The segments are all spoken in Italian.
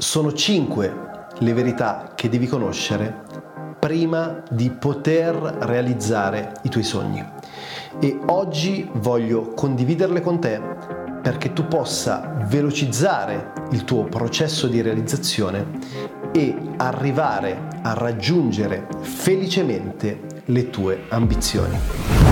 Sono cinque le verità che devi conoscere prima di poter realizzare i tuoi sogni. E oggi voglio condividerle con te perché tu possa velocizzare il tuo processo di realizzazione e arrivare a raggiungere felicemente le tue ambizioni.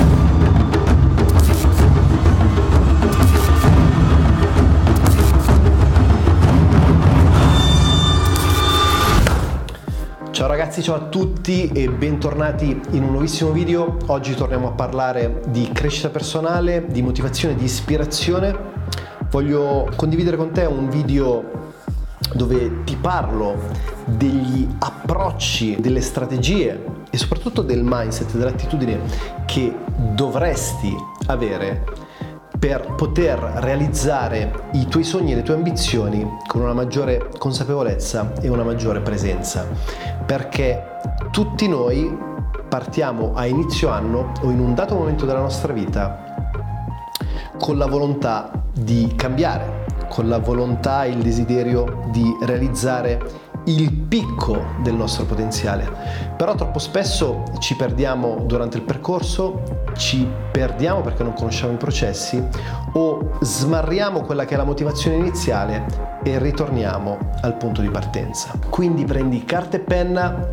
Ciao ragazzi, ciao a tutti e bentornati in un nuovissimo video. Oggi torniamo a parlare di crescita personale, di motivazione, di ispirazione. Voglio condividere con te un video dove ti parlo degli approcci, delle strategie e soprattutto del mindset, dell'attitudine che dovresti avere per poter realizzare i tuoi sogni e le tue ambizioni con una maggiore consapevolezza e una maggiore presenza. Perché tutti noi partiamo a inizio anno o in un dato momento della nostra vita con la volontà di cambiare, con la volontà e il desiderio di realizzare il picco del nostro potenziale. Però troppo spesso ci perdiamo durante il percorso, ci perdiamo perché non conosciamo i processi o smarriamo quella che è la motivazione iniziale e ritorniamo al punto di partenza. Quindi prendi carta e penna,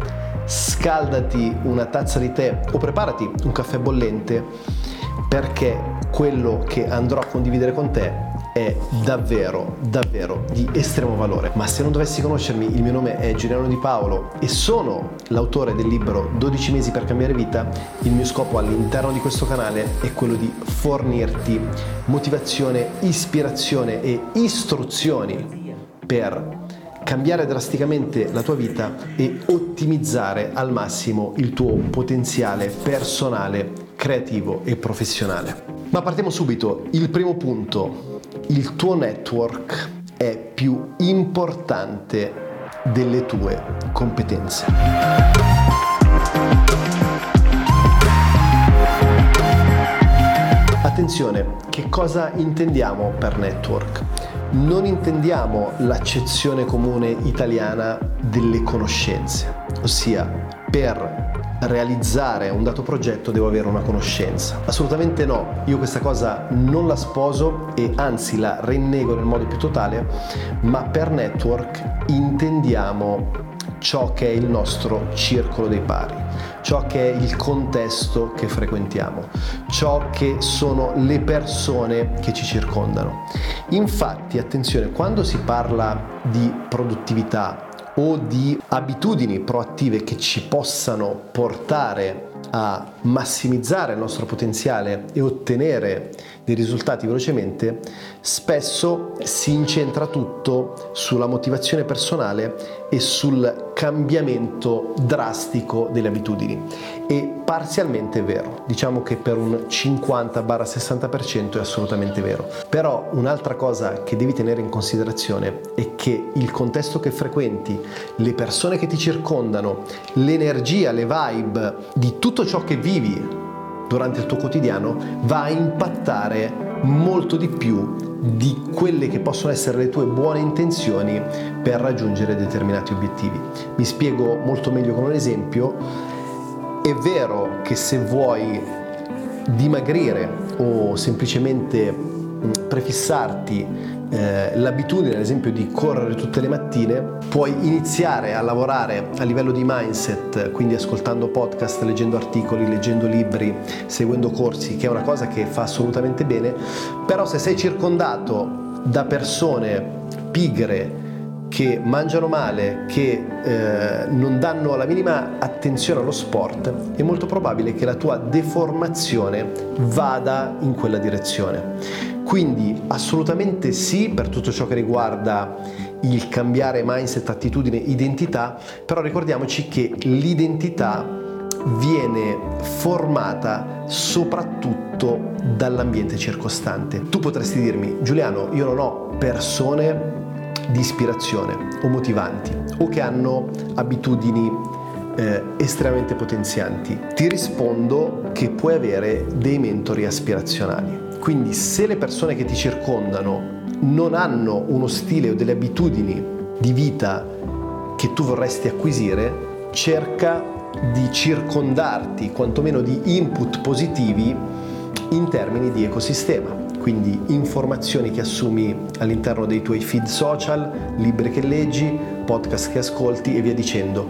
scaldati una tazza di tè o preparati un caffè bollente perché quello che andrò a condividere con te è davvero, davvero di estremo valore. Ma se non dovessi conoscermi, il mio nome è Giuliano Di Paolo e sono l'autore del libro 12 mesi per cambiare vita. Il mio scopo all'interno di questo canale è quello di fornirti motivazione, ispirazione e istruzioni per cambiare drasticamente la tua vita e ottimizzare al massimo il tuo potenziale personale, creativo e professionale. Ma partiamo subito. Il primo punto il tuo network è più importante delle tue competenze. Attenzione, che cosa intendiamo per network? Non intendiamo l'accezione comune italiana delle conoscenze, ossia per realizzare un dato progetto devo avere una conoscenza. Assolutamente no, io questa cosa non la sposo e anzi la rinnego nel modo più totale, ma per network intendiamo ciò che è il nostro circolo dei pari, ciò che è il contesto che frequentiamo, ciò che sono le persone che ci circondano. Infatti, attenzione, quando si parla di produttività, o di abitudini proattive che ci possano portare a massimizzare il nostro potenziale e ottenere dei risultati velocemente, spesso si incentra tutto sulla motivazione personale e sul cambiamento drastico delle abitudini. E parzialmente è vero, diciamo che per un 50-60% è assolutamente vero. Però un'altra cosa che devi tenere in considerazione è che il contesto che frequenti, le persone che ti circondano, l'energia, le vibe di tutto ciò che vivi durante il tuo quotidiano va a impattare molto di più di quelle che possono essere le tue buone intenzioni per raggiungere determinati obiettivi. Mi spiego molto meglio con un esempio. È vero che se vuoi dimagrire o semplicemente prefissarti eh, l'abitudine ad esempio di correre tutte le mattine, puoi iniziare a lavorare a livello di mindset, quindi ascoltando podcast, leggendo articoli, leggendo libri, seguendo corsi, che è una cosa che fa assolutamente bene, però se sei circondato da persone pigre, che mangiano male, che eh, non danno la minima attenzione allo sport, è molto probabile che la tua deformazione vada in quella direzione. Quindi assolutamente sì per tutto ciò che riguarda il cambiare mindset, attitudine, identità, però ricordiamoci che l'identità viene formata soprattutto dall'ambiente circostante. Tu potresti dirmi, Giuliano, io non ho persone di ispirazione o motivanti o che hanno abitudini eh, estremamente potenzianti. Ti rispondo che puoi avere dei mentori aspirazionali. Quindi se le persone che ti circondano non hanno uno stile o delle abitudini di vita che tu vorresti acquisire, cerca di circondarti quantomeno di input positivi in termini di ecosistema. Quindi informazioni che assumi all'interno dei tuoi feed social, libri che leggi, podcast che ascolti e via dicendo.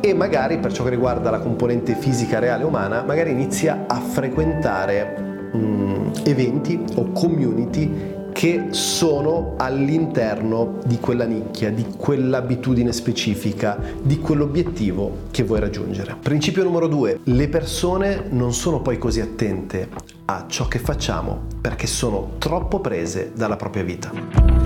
E magari per ciò che riguarda la componente fisica reale umana, magari inizia a frequentare mh, mm, eventi o community che sono all'interno di quella nicchia, di quell'abitudine specifica, di quell'obiettivo che vuoi raggiungere. Principio numero due, le persone non sono poi così attente a ciò che facciamo perché sono troppo prese dalla propria vita.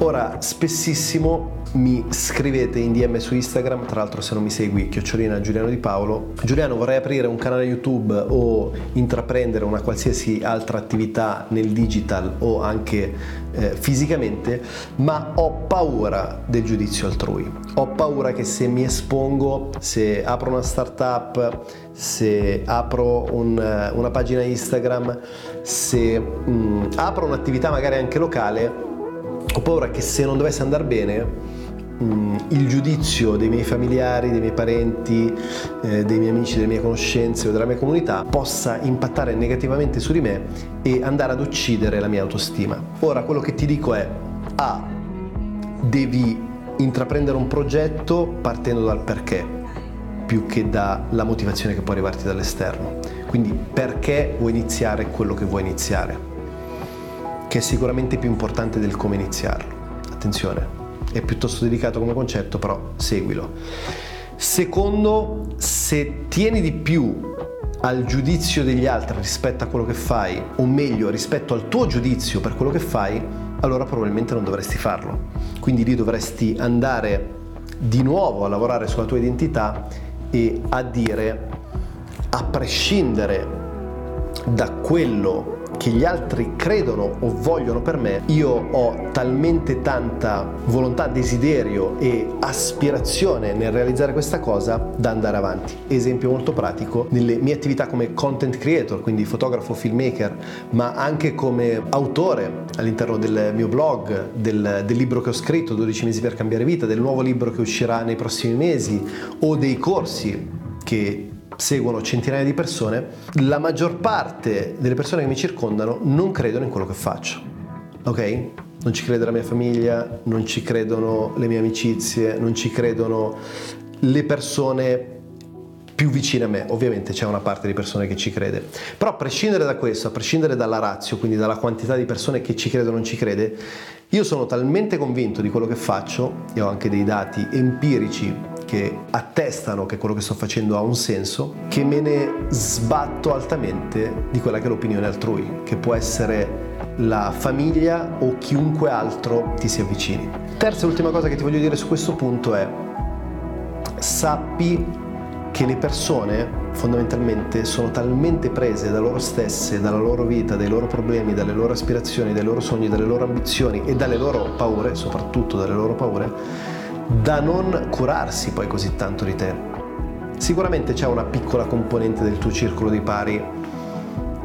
Ora, spessissimo mi scrivete in DM su Instagram, tra l'altro se non mi segui, chiocciolina Giuliano Di Paolo. Giuliano, vorrei aprire un canale YouTube o intraprendere una qualsiasi altra attività nel digital o anche eh, fisicamente, ma ho paura del giudizio altrui. Ho paura che se mi espongo, se apro una startup, se apro un, una pagina Instagram, se mh, mm, apro un'attività magari anche locale, ho paura che se non dovesse andare bene mm, il giudizio dei miei familiari, dei miei parenti, eh, dei miei amici, delle mie conoscenze o della mia comunità possa impattare negativamente su di me e andare ad uccidere la mia autostima. Ora quello che ti dico è A, devi intraprendere un progetto partendo dal perché più che dalla motivazione che può arrivarti dall'esterno. Quindi perché vuoi iniziare quello che vuoi iniziare? Che è sicuramente più importante del come iniziarlo. Attenzione, è piuttosto delicato come concetto, però seguilo. Secondo, se tieni di più al giudizio degli altri rispetto a quello che fai, o meglio rispetto al tuo giudizio per quello che fai, allora probabilmente non dovresti farlo. Quindi lì dovresti andare di nuovo a lavorare sulla tua identità e a dire, a prescindere da quello che gli altri credono o vogliono per me, io ho talmente tanta volontà, desiderio e aspirazione nel realizzare questa cosa da andare avanti. Esempio molto pratico, nelle mie attività come content creator, quindi fotografo, filmmaker, ma anche come autore all'interno del mio blog, del, del libro che ho scritto, 12 mesi per cambiare vita, del nuovo libro che uscirà nei prossimi mesi o dei corsi che seguono centinaia di persone, la maggior parte delle persone che mi circondano non credono in quello che faccio. Ok? Non ci crede la mia famiglia, non ci credono le mie amicizie, non ci credono le persone più vicine a me. Ovviamente c'è una parte di persone che ci crede. Però a prescindere da questo, a prescindere dalla razio, quindi dalla quantità di persone che ci crede o non ci crede, io sono talmente convinto di quello che faccio, e ho anche dei dati empirici che attestano che quello che sto facendo ha un senso, che me ne sbatto altamente di quella che è l'opinione altrui, che può essere la famiglia o chiunque altro ti si avvicini. Terza e ultima cosa che ti voglio dire su questo punto è sappi che le persone fondamentalmente sono talmente prese da loro stesse, dalla loro vita, dai loro problemi, dalle loro aspirazioni, dai loro sogni, dalle loro ambizioni e dalle loro paure, soprattutto dalle loro paure, da non curarsi poi così tanto di te. Sicuramente c'è una piccola componente del tuo circolo di pari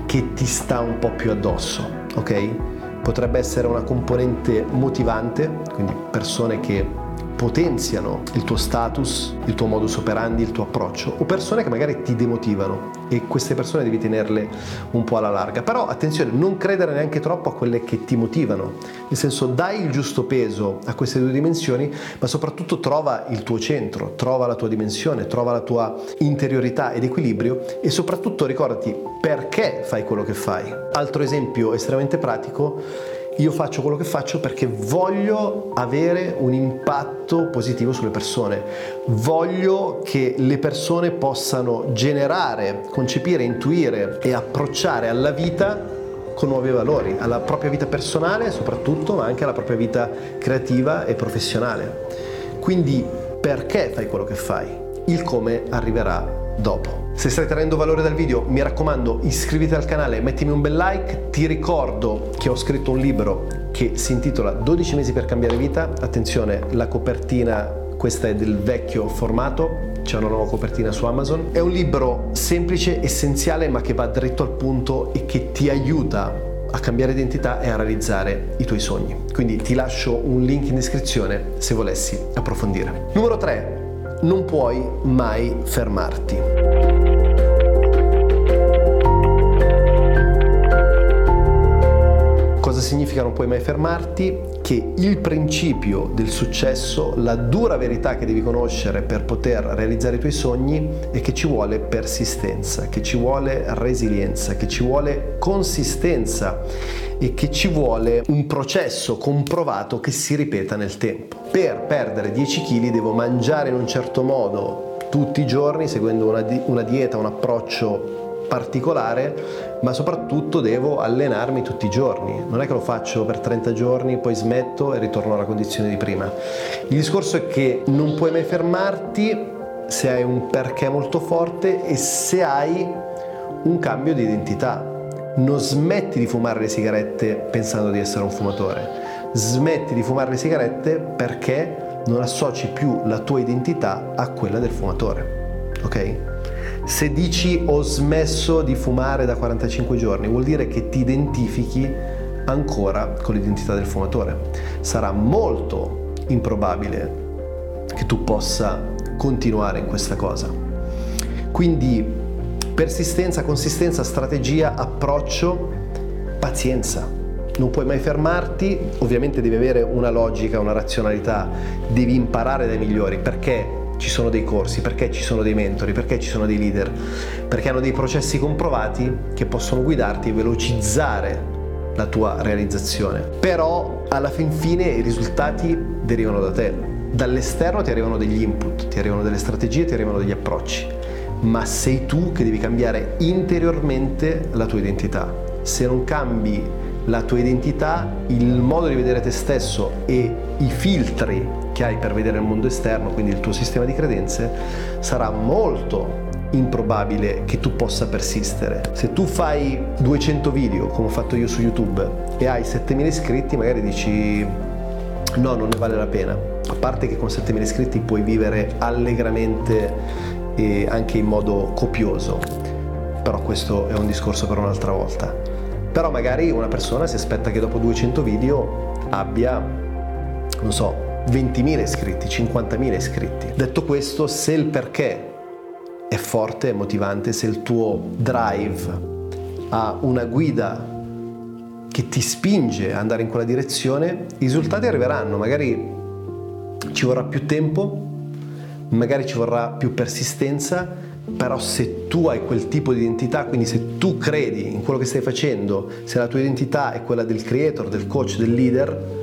che ti sta un po' più addosso, ok? Potrebbe essere una componente motivante, quindi persone che potenziano il tuo status, il tuo modus operandi, il tuo approccio, o persone che magari ti demotivano e queste persone devi tenerle un po' alla larga. Però attenzione, non credere neanche troppo a quelle che ti motivano, nel senso dai il giusto peso a queste due dimensioni, ma soprattutto trova il tuo centro, trova la tua dimensione, trova la tua interiorità ed equilibrio e soprattutto ricordati perché fai quello che fai. Altro esempio estremamente pratico io faccio quello che faccio perché voglio avere un impatto positivo sulle persone, voglio che le persone possano generare, concepire, intuire e approcciare alla vita con nuovi valori, alla propria vita personale soprattutto, ma anche alla propria vita creativa e professionale. Quindi perché fai quello che fai? Il come arriverà dopo. Se stai traendo valore dal video, mi raccomando, iscriviti al canale, mettimi un bel like. Ti ricordo che ho scritto un libro che si intitola 12 mesi per cambiare vita. Attenzione, la copertina, questa è del vecchio formato, c'è una nuova copertina su Amazon. È un libro semplice, essenziale, ma che va dritto al punto e che ti aiuta a cambiare identità e a realizzare i tuoi sogni. Quindi ti lascio un link in descrizione se volessi approfondire. Numero 3. Non puoi mai fermarti. significa non puoi mai fermarti, che il principio del successo, la dura verità che devi conoscere per poter realizzare i tuoi sogni è che ci vuole persistenza, che ci vuole resilienza, che ci vuole consistenza e che ci vuole un processo comprovato che si ripeta nel tempo. Per perdere 10 kg devo mangiare in un certo modo tutti i giorni seguendo una, di- una dieta, un approccio particolare, ma soprattutto devo allenarmi tutti i giorni. Non è che lo faccio per 30 giorni, poi smetto e ritorno alla condizione di prima. Il discorso è che non puoi mai fermarti se hai un perché molto forte e se hai un cambio di identità. Non smetti di fumare le sigarette pensando di essere un fumatore. Smetti di fumare le sigarette perché non associ più la tua identità a quella del fumatore. Ok? Se dici ho smesso di fumare da 45 giorni, vuol dire che ti identifichi ancora con l'identità del fumatore. Sarà molto improbabile che tu possa continuare in questa cosa. Quindi persistenza, consistenza, strategia, approccio, pazienza. Non puoi mai fermarti, ovviamente devi avere una logica, una razionalità, devi imparare dai migliori. Perché ci sono dei corsi, perché ci sono dei mentori, perché ci sono dei leader, perché hanno dei processi comprovati che possono guidarti e velocizzare la tua realizzazione. Però alla fin fine i risultati derivano da te. Dall'esterno ti arrivano degli input, ti arrivano delle strategie, ti arrivano degli approcci, ma sei tu che devi cambiare interiormente la tua identità. Se non cambi la tua identità, il modo di vedere te stesso e i filtri che hai per vedere il mondo esterno, quindi il tuo sistema di credenze, sarà molto improbabile che tu possa persistere. Se tu fai 200 video, come ho fatto io su YouTube, e hai 7000 iscritti, magari dici no, non ne vale la pena. A parte che con 7000 iscritti puoi vivere allegramente e anche in modo copioso, però questo è un discorso per un'altra volta. Però magari una persona si aspetta che dopo 200 video abbia, non so, 20.000 iscritti, 50.000 iscritti. Detto questo, se il perché è forte, è motivante, se il tuo drive ha una guida che ti spinge ad andare in quella direzione, i risultati arriveranno, magari ci vorrà più tempo, magari ci vorrà più persistenza, però se tu hai quel tipo di identità, quindi se tu credi in quello che stai facendo, se la tua identità è quella del creator, del coach, del leader,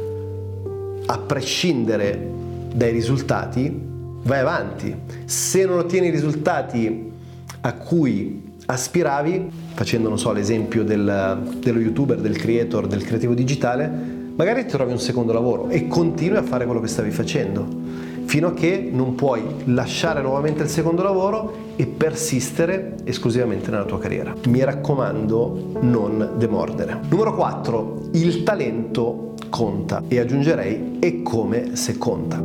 a prescindere dai risultati, vai avanti. Se non ottieni i risultati a cui aspiravi, facendo, non so, l'esempio del, dello youtuber, del creator, del creativo digitale, magari ti trovi un secondo lavoro e continui a fare quello che stavi facendo, fino a che non puoi lasciare nuovamente il secondo lavoro e persistere esclusivamente nella tua carriera. Mi raccomando, non demordere. Numero 4. Il talento conta e aggiungerei e come se conta.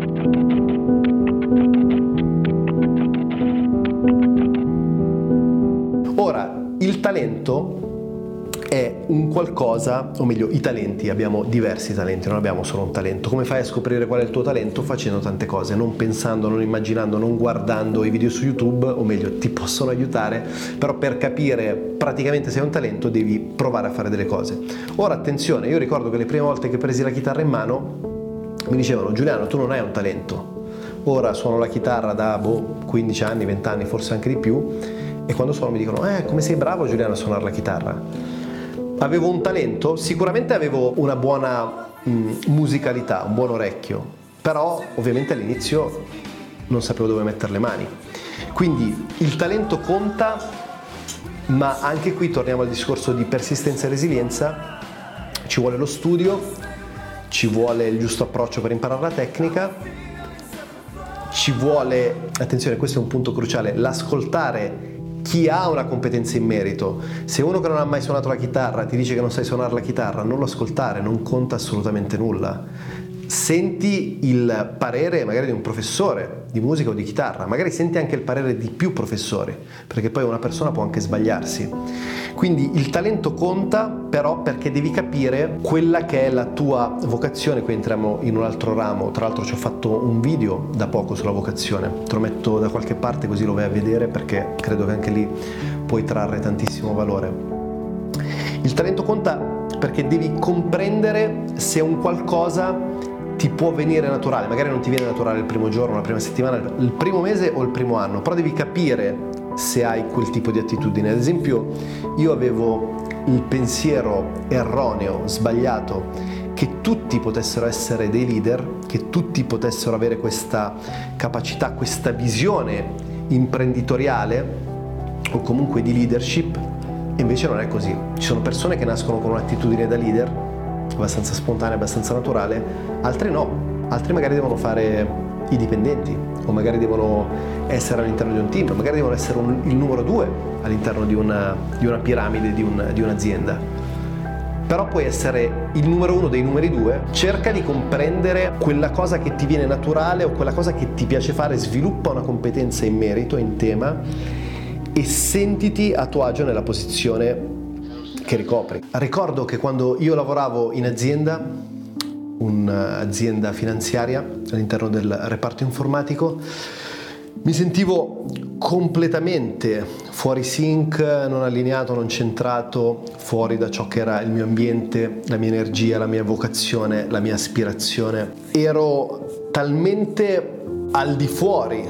Ora, il talento è un qualcosa, o meglio, i talenti, abbiamo diversi talenti, non abbiamo solo un talento. Come fai a scoprire qual è il tuo talento? Facendo tante cose, non pensando, non immaginando, non guardando i video su YouTube, o meglio, ti possono aiutare, però per capire praticamente se hai un talento devi provare a fare delle cose. Ora attenzione, io ricordo che le prime volte che presi la chitarra in mano mi dicevano Giuliano, tu non hai un talento. Ora suono la chitarra da boh, 15 anni, 20 anni, forse anche di più, e quando suono mi dicono, eh, come sei bravo Giuliano a suonare la chitarra? Avevo un talento? Sicuramente avevo una buona mm, musicalità, un buon orecchio, però ovviamente all'inizio non sapevo dove mettere le mani. Quindi il talento conta, ma anche qui torniamo al discorso di persistenza e resilienza, ci vuole lo studio, ci vuole il giusto approccio per imparare la tecnica, ci vuole, attenzione, questo è un punto cruciale, l'ascoltare chi ha una competenza in merito. Se uno che non ha mai suonato la chitarra ti dice che non sai suonare la chitarra, non lo ascoltare, non conta assolutamente nulla. Senti il parere magari di un professore di musica o di chitarra, magari senti anche il parere di più professori, perché poi una persona può anche sbagliarsi. Quindi il talento conta, però perché devi capire quella che è la tua vocazione, qui entriamo in un altro ramo, tra l'altro ci ho fatto un video da poco sulla vocazione, te lo metto da qualche parte così lo vai a vedere perché credo che anche lì puoi trarre tantissimo valore. Il talento conta perché devi comprendere se un qualcosa ti può venire naturale, magari non ti viene naturale il primo giorno, la prima settimana, il primo mese o il primo anno, però devi capire se hai quel tipo di attitudine. Ad esempio, io avevo il pensiero erroneo, sbagliato, che tutti potessero essere dei leader, che tutti potessero avere questa capacità, questa visione imprenditoriale o comunque di leadership, e invece non è così. Ci sono persone che nascono con un'attitudine da leader, abbastanza spontanea, abbastanza naturale, altri no, altri magari devono fare i dipendenti o magari devono essere all'interno di un team, magari devono essere un, il numero due all'interno di una, di una piramide di, un, di un'azienda. Però puoi essere il numero uno dei numeri due, cerca di comprendere quella cosa che ti viene naturale o quella cosa che ti piace fare, sviluppa una competenza in merito, in tema e sentiti a tuo agio nella posizione che ricopri. Ricordo che quando io lavoravo in azienda, un'azienda finanziaria all'interno del reparto informatico, mi sentivo completamente fuori sync, non allineato, non centrato, fuori da ciò che era il mio ambiente, la mia energia, la mia vocazione, la mia aspirazione. Ero talmente al di fuori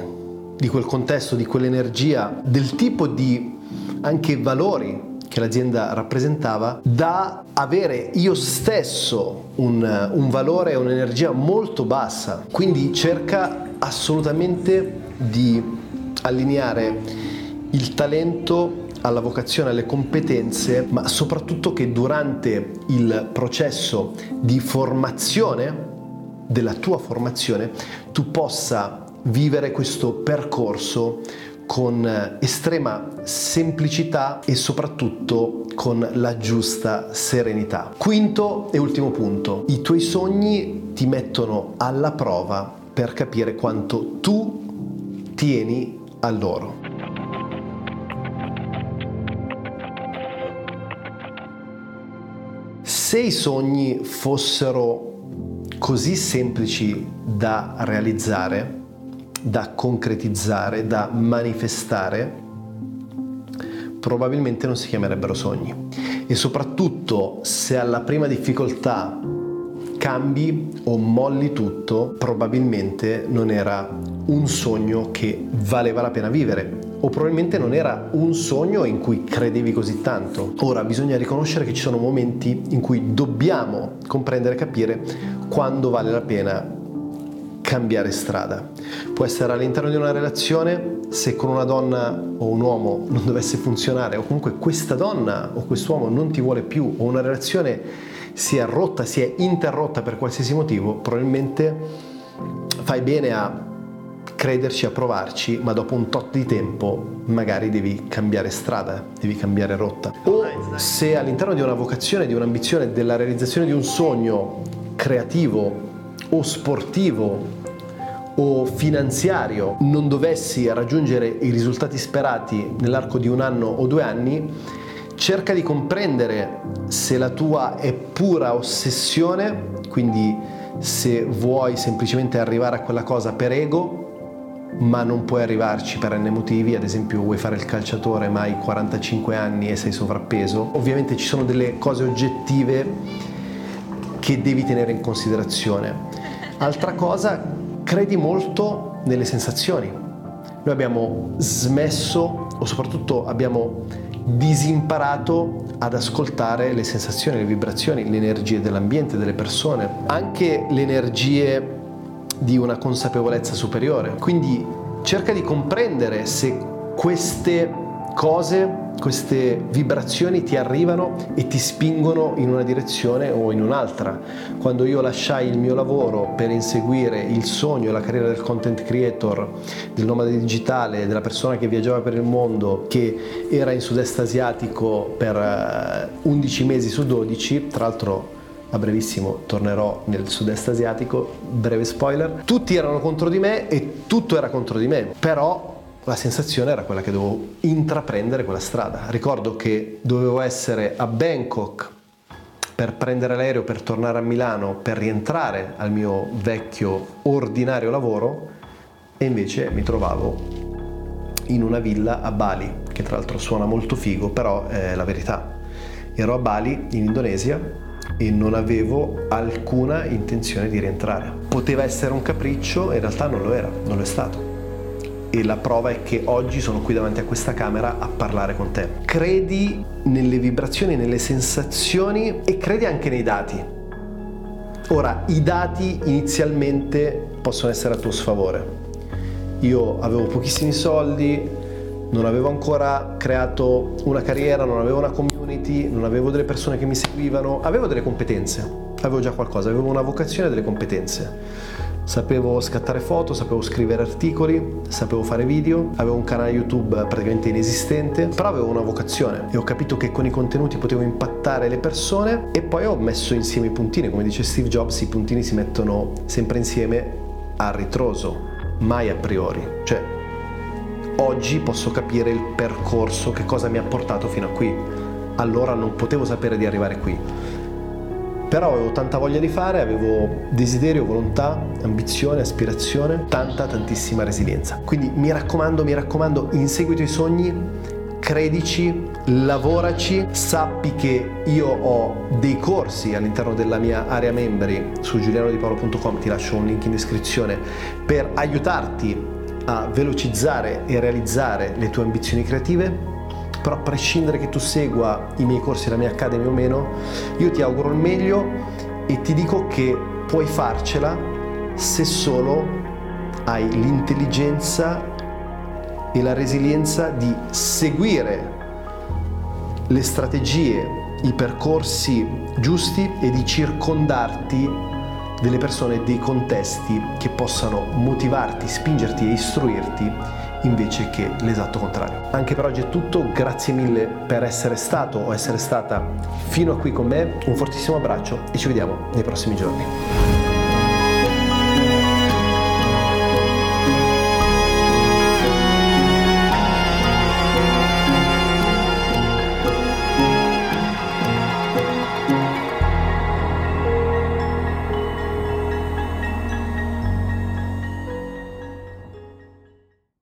di quel contesto, di quell'energia, del tipo di anche valori che l'azienda rappresentava, da avere io stesso un, un valore e un'energia molto bassa. Quindi cerca assolutamente di allineare il talento alla vocazione, alle competenze, ma soprattutto che durante il processo di formazione della tua formazione tu possa vivere questo percorso con estrema semplicità e soprattutto con la giusta serenità. Quinto e ultimo punto, i tuoi sogni ti mettono alla prova per capire quanto tu tieni a loro. Se i sogni fossero così semplici da realizzare, da concretizzare, da manifestare, probabilmente non si chiamerebbero sogni. E soprattutto se alla prima difficoltà cambi o molli tutto, probabilmente non era un sogno che valeva la pena vivere o probabilmente non era un sogno in cui credevi così tanto. Ora bisogna riconoscere che ci sono momenti in cui dobbiamo comprendere e capire quando vale la pena cambiare strada. Può essere all'interno di una relazione, se con una donna o un uomo non dovesse funzionare o comunque questa donna o quest'uomo non ti vuole più o una relazione si è rotta, si è interrotta per qualsiasi motivo, probabilmente fai bene a crederci, a provarci, ma dopo un tot di tempo magari devi cambiare strada, devi cambiare rotta. O se all'interno di una vocazione, di un'ambizione, della realizzazione di un sogno creativo o sportivo o finanziario non dovessi raggiungere i risultati sperati nell'arco di un anno o due anni, cerca di comprendere se la tua è pura ossessione, quindi se vuoi semplicemente arrivare a quella cosa per ego, ma non puoi arrivarci per n motivi, ad esempio vuoi fare il calciatore ma hai 45 anni e sei sovrappeso. Ovviamente ci sono delle cose oggettive che devi tenere in considerazione. Altra cosa, credi molto nelle sensazioni. Noi abbiamo smesso o soprattutto abbiamo disimparato ad ascoltare le sensazioni, le vibrazioni, le energie dell'ambiente, delle persone, anche le energie di una consapevolezza superiore. Quindi cerca di comprendere se queste cose, queste vibrazioni ti arrivano e ti spingono in una direzione o in un'altra. Quando io lasciai il mio lavoro per inseguire il sogno e la carriera del content creator, del nomade digitale, della persona che viaggiava per il mondo, che era in sud-est asiatico per 11 eh, mesi su 12, tra l'altro a brevissimo tornerò nel sud-est asiatico, breve spoiler, tutti erano contro di me e tutto era contro di me, però la sensazione era quella che dovevo intraprendere quella strada. Ricordo che dovevo essere a Bangkok per prendere l'aereo per tornare a Milano per rientrare al mio vecchio ordinario lavoro e invece mi trovavo in una villa a Bali, che tra l'altro suona molto figo, però è la verità. Ero a Bali, in Indonesia, e non avevo alcuna intenzione di rientrare. Poteva essere un capriccio, in realtà non lo era, non lo è stato. E la prova è che oggi sono qui davanti a questa camera a parlare con te. Credi nelle vibrazioni, nelle sensazioni e credi anche nei dati. Ora, i dati inizialmente possono essere a tuo sfavore. Io avevo pochissimi soldi, non avevo ancora creato una carriera, non avevo una community, non avevo delle persone che mi seguivano, avevo delle competenze, avevo già qualcosa, avevo una vocazione e delle competenze. Sapevo scattare foto, sapevo scrivere articoli, sapevo fare video, avevo un canale YouTube praticamente inesistente, però avevo una vocazione e ho capito che con i contenuti potevo impattare le persone e poi ho messo insieme i puntini, come dice Steve Jobs, i puntini si mettono sempre insieme a ritroso, mai a priori. Cioè, oggi posso capire il percorso, che cosa mi ha portato fino a qui. Allora non potevo sapere di arrivare qui però avevo tanta voglia di fare, avevo desiderio, volontà, ambizione, aspirazione, tanta, tantissima resilienza. Quindi mi raccomando, mi raccomando, inseguiti i sogni, credici, lavoraci, sappi che io ho dei corsi all'interno della mia area membri su giulianodipaolo.com, ti lascio un link in descrizione per aiutarti a velocizzare e realizzare le tue ambizioni creative però a prescindere che tu segua i miei corsi, la mia Academy o meno, io ti auguro il meglio e ti dico che puoi farcela se solo hai l'intelligenza e la resilienza di seguire le strategie, i percorsi giusti e di circondarti delle persone, dei contesti che possano motivarti, spingerti e istruirti invece che l'esatto contrario. Anche per oggi è tutto, grazie mille per essere stato o essere stata fino a qui con me, un fortissimo abbraccio e ci vediamo nei prossimi giorni.